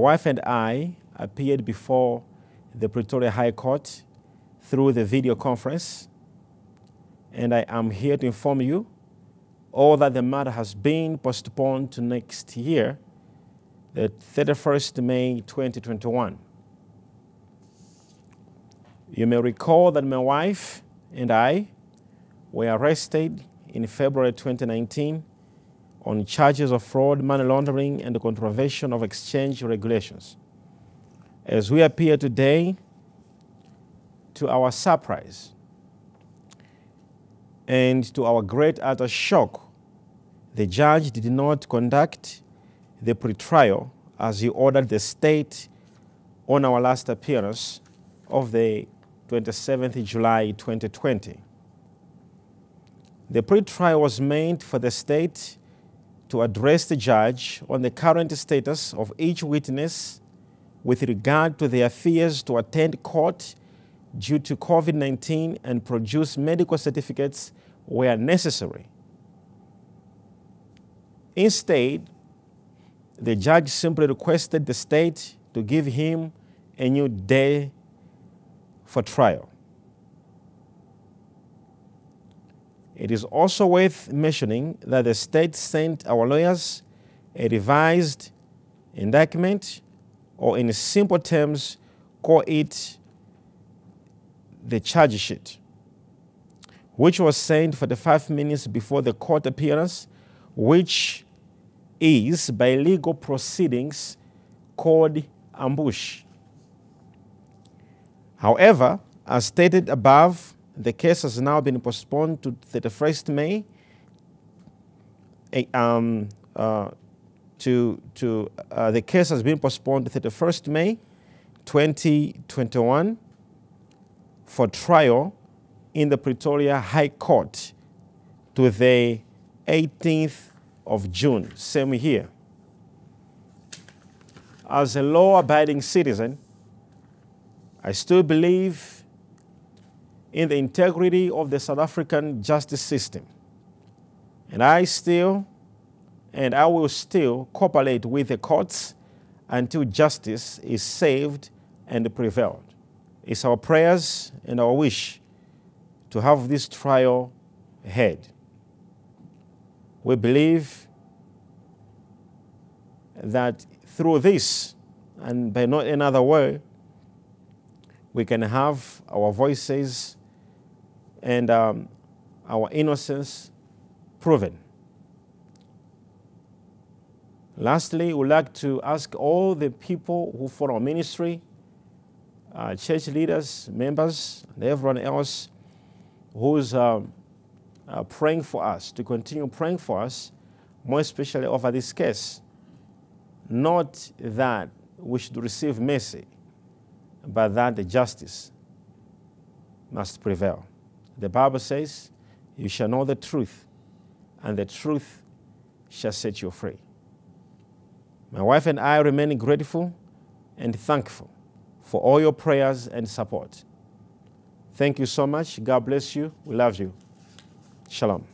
wife and I appeared before the Pretoria High Court through the video conference, and I am here to inform you all that the matter has been postponed to next year, the 31st May 2021. You may recall that my wife and I were arrested in February 2019 on charges of fraud, money laundering, and the contravention of exchange regulations. As we appear today, to our surprise and to our great utter shock, the judge did not conduct the pretrial as he ordered the state on our last appearance of the 27th July 2020. The pretrial was meant for the state to address the judge on the current status of each witness with regard to their fears to attend court due to COVID 19 and produce medical certificates where necessary. Instead, the judge simply requested the state to give him a new day for trial. It is also worth mentioning that the state sent our lawyers a revised indictment, or in simple terms, call it the charge sheet, which was sent for the five minutes before the court appearance, which is by legal proceedings called ambush. However, as stated above, the case has now been postponed to 31st May um, uh, to, to uh, the case has been postponed to 31st May 2021 for trial in the Pretoria High Court to the 18th of June, same here. As a law abiding citizen, I still believe in the integrity of the South African justice system. And I still, and I will still cooperate with the courts until justice is saved and prevailed. It's our prayers and our wish to have this trial ahead. We believe that through this, and by not another way, we can have our voices and um, our innocence proven. Lastly, we'd like to ask all the people who follow our ministry, uh, church leaders, members, and everyone else who's um, uh, praying for us to continue praying for us, more especially over this case. Not that we should receive mercy, but that the justice must prevail. The Bible says, You shall know the truth, and the truth shall set you free. My wife and I remain grateful and thankful for all your prayers and support. Thank you so much. God bless you. We love you. Shalom.